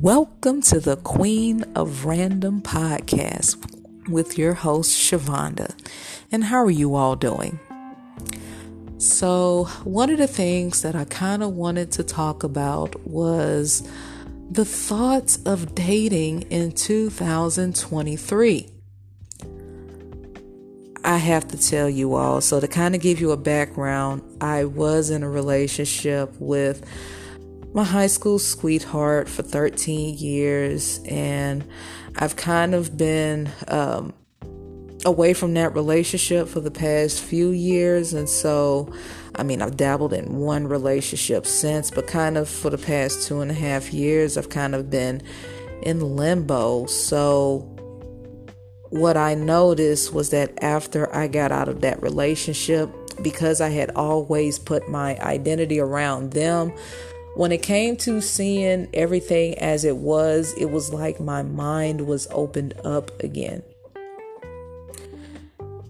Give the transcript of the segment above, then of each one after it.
Welcome to the Queen of Random podcast with your host, Shavonda. And how are you all doing? So, one of the things that I kind of wanted to talk about was the thoughts of dating in 2023. I have to tell you all, so to kind of give you a background, I was in a relationship with my high school sweetheart for 13 years, and I've kind of been um, away from that relationship for the past few years. And so, I mean, I've dabbled in one relationship since, but kind of for the past two and a half years, I've kind of been in limbo. So, what I noticed was that after I got out of that relationship, because I had always put my identity around them, when it came to seeing everything as it was, it was like my mind was opened up again.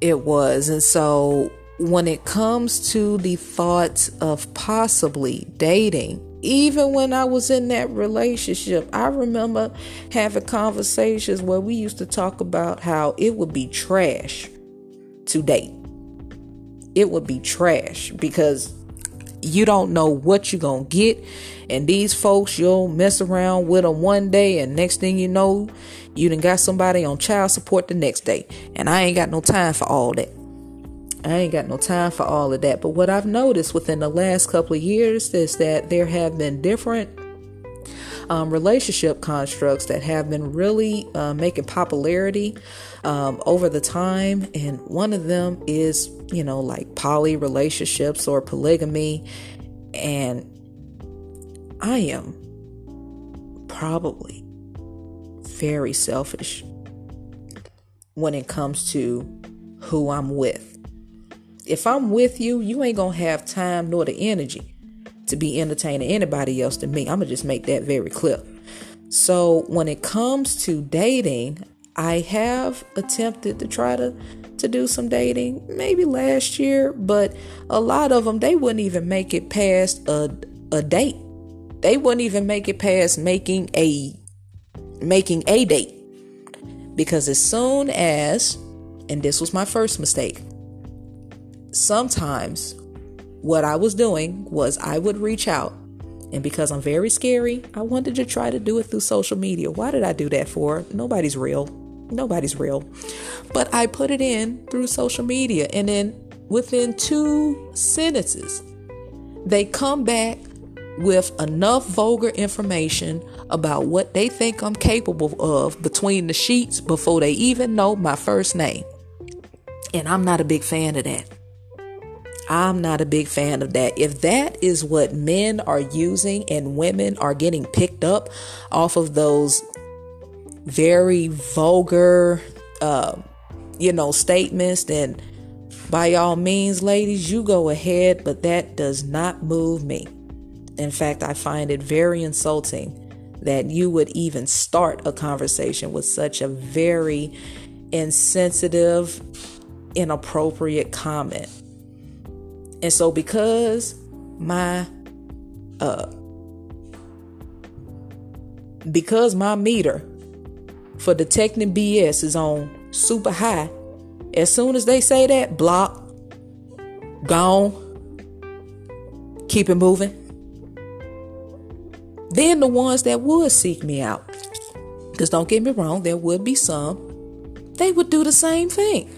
It was. And so when it comes to the thoughts of possibly dating, even when I was in that relationship, I remember having conversations where we used to talk about how it would be trash to date. It would be trash because you don't know what you're going to get. And these folks, you'll mess around with them one day, and next thing you know, you done got somebody on child support the next day. And I ain't got no time for all that. I ain't got no time for all of that. But what I've noticed within the last couple of years is that there have been different um, relationship constructs that have been really uh, making popularity um, over the time. And one of them is, you know, like poly relationships or polygamy. And I am probably very selfish when it comes to who I'm with. If I'm with you, you ain't gonna have time nor the energy to be entertaining anybody else than me. I'm gonna just make that very clear. So when it comes to dating, I have attempted to try to to do some dating maybe last year, but a lot of them they wouldn't even make it past a a date. They wouldn't even make it past making a making a date. Because as soon as and this was my first mistake. Sometimes what I was doing was I would reach out and because I'm very scary, I wanted to try to do it through social media. Why did I do that for? Nobody's real. Nobody's real. But I put it in through social media. And then within two sentences, they come back with enough vulgar information about what they think I'm capable of between the sheets before they even know my first name. And I'm not a big fan of that. I'm not a big fan of that. If that is what men are using and women are getting picked up off of those very vulgar, uh, you know, statements, then by all means, ladies, you go ahead, but that does not move me. In fact, I find it very insulting that you would even start a conversation with such a very insensitive, inappropriate comment. And so because my uh because my meter for detecting BS is on super high, as soon as they say that, block, gone, keep it moving. Then the ones that would seek me out, because don't get me wrong, there would be some, they would do the same thing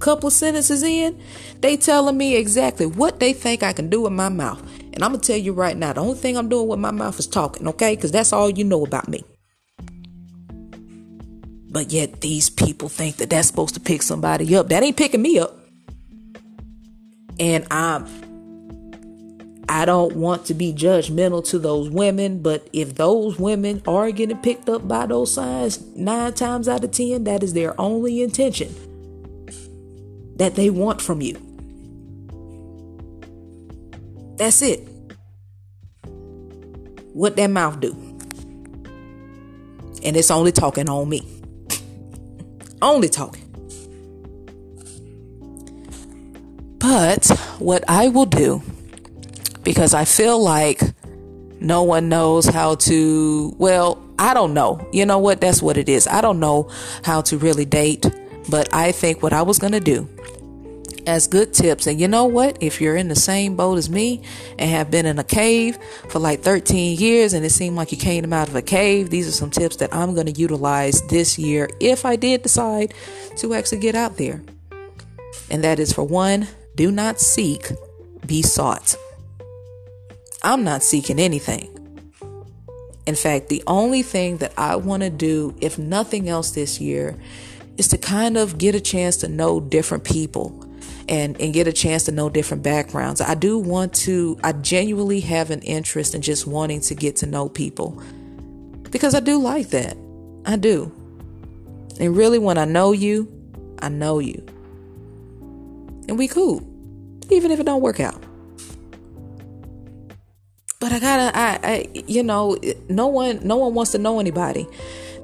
couple sentences in, they telling me exactly what they think I can do with my mouth. And I'm gonna tell you right now, the only thing I'm doing with my mouth is talking, okay? Because that's all you know about me. But yet these people think that that's supposed to pick somebody up. That ain't picking me up. And I'm I don't want to be judgmental to those women, but if those women are getting picked up by those signs, nine times out of ten, that is their only intention that they want from you. That's it. What that mouth do? And it's only talking on me. only talking. But what I will do, because I feel like No one knows how to, well, I don't know. You know what? That's what it is. I don't know how to really date, but I think what I was going to do as good tips. And you know what? If you're in the same boat as me and have been in a cave for like 13 years and it seemed like you came out of a cave, these are some tips that I'm going to utilize this year if I did decide to actually get out there. And that is for one, do not seek, be sought. I'm not seeking anything. In fact, the only thing that I want to do, if nothing else this year, is to kind of get a chance to know different people and, and get a chance to know different backgrounds. I do want to, I genuinely have an interest in just wanting to get to know people because I do like that. I do. And really, when I know you, I know you. And we cool, even if it don't work out. But I gotta, I, I, you know, no one, no one wants to know anybody.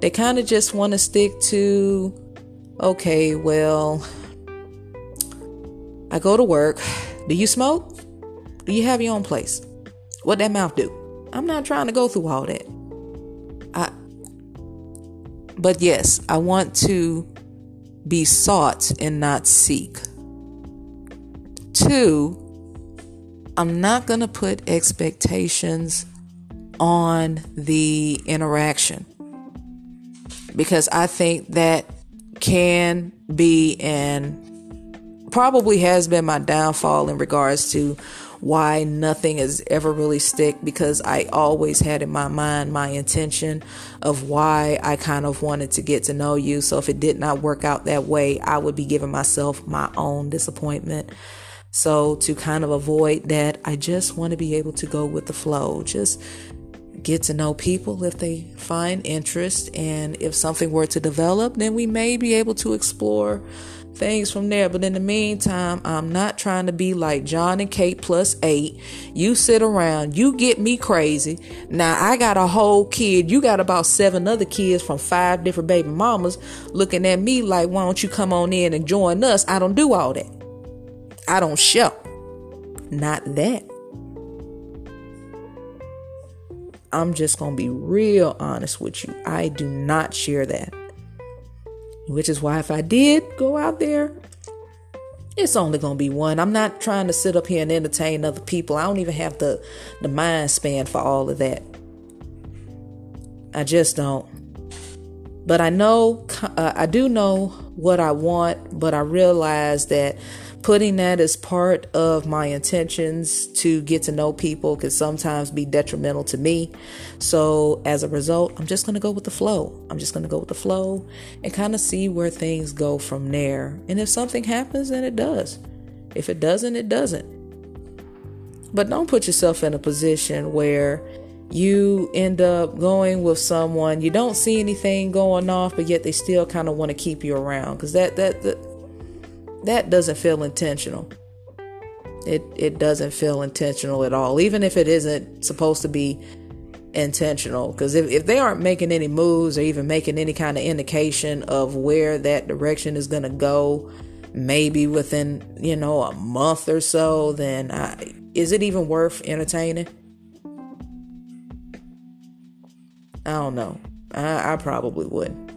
They kind of just want to stick to, okay, well, I go to work. Do you smoke? Do you have your own place? What that mouth do? I'm not trying to go through all that. I but yes, I want to be sought and not seek. Two, I'm not going to put expectations on the interaction because I think that can be and probably has been my downfall in regards to why nothing has ever really stick because I always had in my mind my intention of why I kind of wanted to get to know you. So if it did not work out that way, I would be giving myself my own disappointment. So to kind of avoid that, I just want to be able to go with the flow. Just get to know people if they find interest and if something were to develop, then we may be able to explore things from there. But in the meantime, I'm not trying to be like Jon and Kate plus eight. You sit around, you get me crazy. Now I got a whole kid. You got about seven other kids from five different baby mamas looking at me like, why don't you come on in and join us? I don't do all that. I don't show. Not that. I'm just going to be real honest with you. I do not share that. Which is why if I did go out there, it's only gonna be one. I'm not trying to sit up here and entertain other people. I don't even have the the mind span for all of that. I just don't. But I know, uh, I do know what I want, but I realize that putting that as part of my intentions to get to know people can sometimes be detrimental to me. So, as a result, I'm just going to go with the flow. I'm just going to go with the flow and kind of see where things go from there. And if something happens, then it does. If it doesn't, it doesn't. But don't put yourself in a position where you end up going with someone you don't see anything going off but yet they still kind of want to keep you around because that, that that that doesn't feel intentional. It it doesn't feel intentional at all, even if it isn't supposed to be intentional. Because if, if they aren't making any moves or even making any kind of indication of where that direction is to go, maybe within you know a month or so, then I, is it even worth entertaining? I don't know. I, I probably wouldn't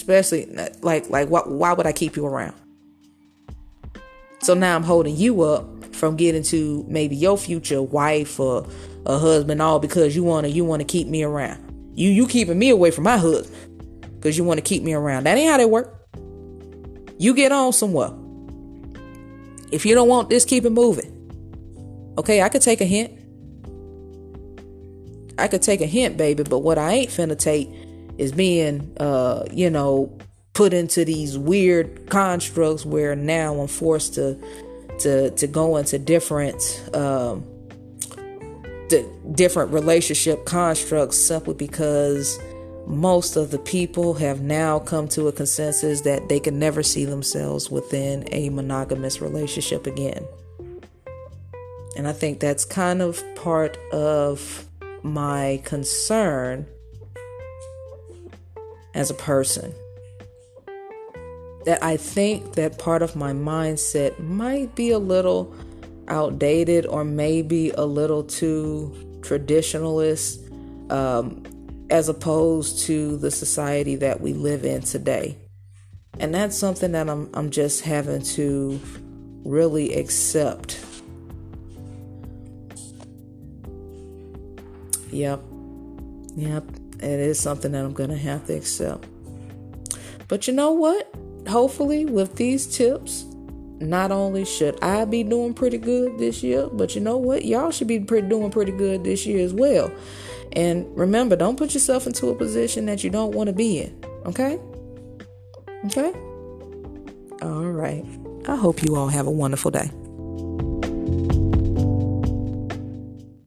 especially like like why, why would I keep you around? So now I'm holding you up from getting to maybe your future wife or a husband all because you want to you want to keep me around. You you keeping me away from my husband because you want to keep me around. That ain't how they work. You get on somewhere. If you don't want this, keep it moving. Okay, I could take a hint. I could take a hint, baby, but what I ain't finna take is being, uh, you know, put into these weird constructs where now I'm forced to to to go into different um, different relationship constructs simply because most of the people have now come to a consensus that they can never see themselves within a monogamous relationship again. And I think that's kind of part of my concern as a person. That I think that part of my mindset might be a little outdated or maybe a little too traditionalist um, as opposed to the society that we live in today. And that's something that I'm, I'm just having to really accept. Yep. Yep. It is something that I'm going to have to accept. But you know what? Hopefully, with these tips, not only should I be doing pretty good this year, but you know what? Y'all should be pretty, doing pretty good this year as well. And remember, don't put yourself into a position that you don't want to be in. Okay? Okay? All right. I hope you all have a wonderful day.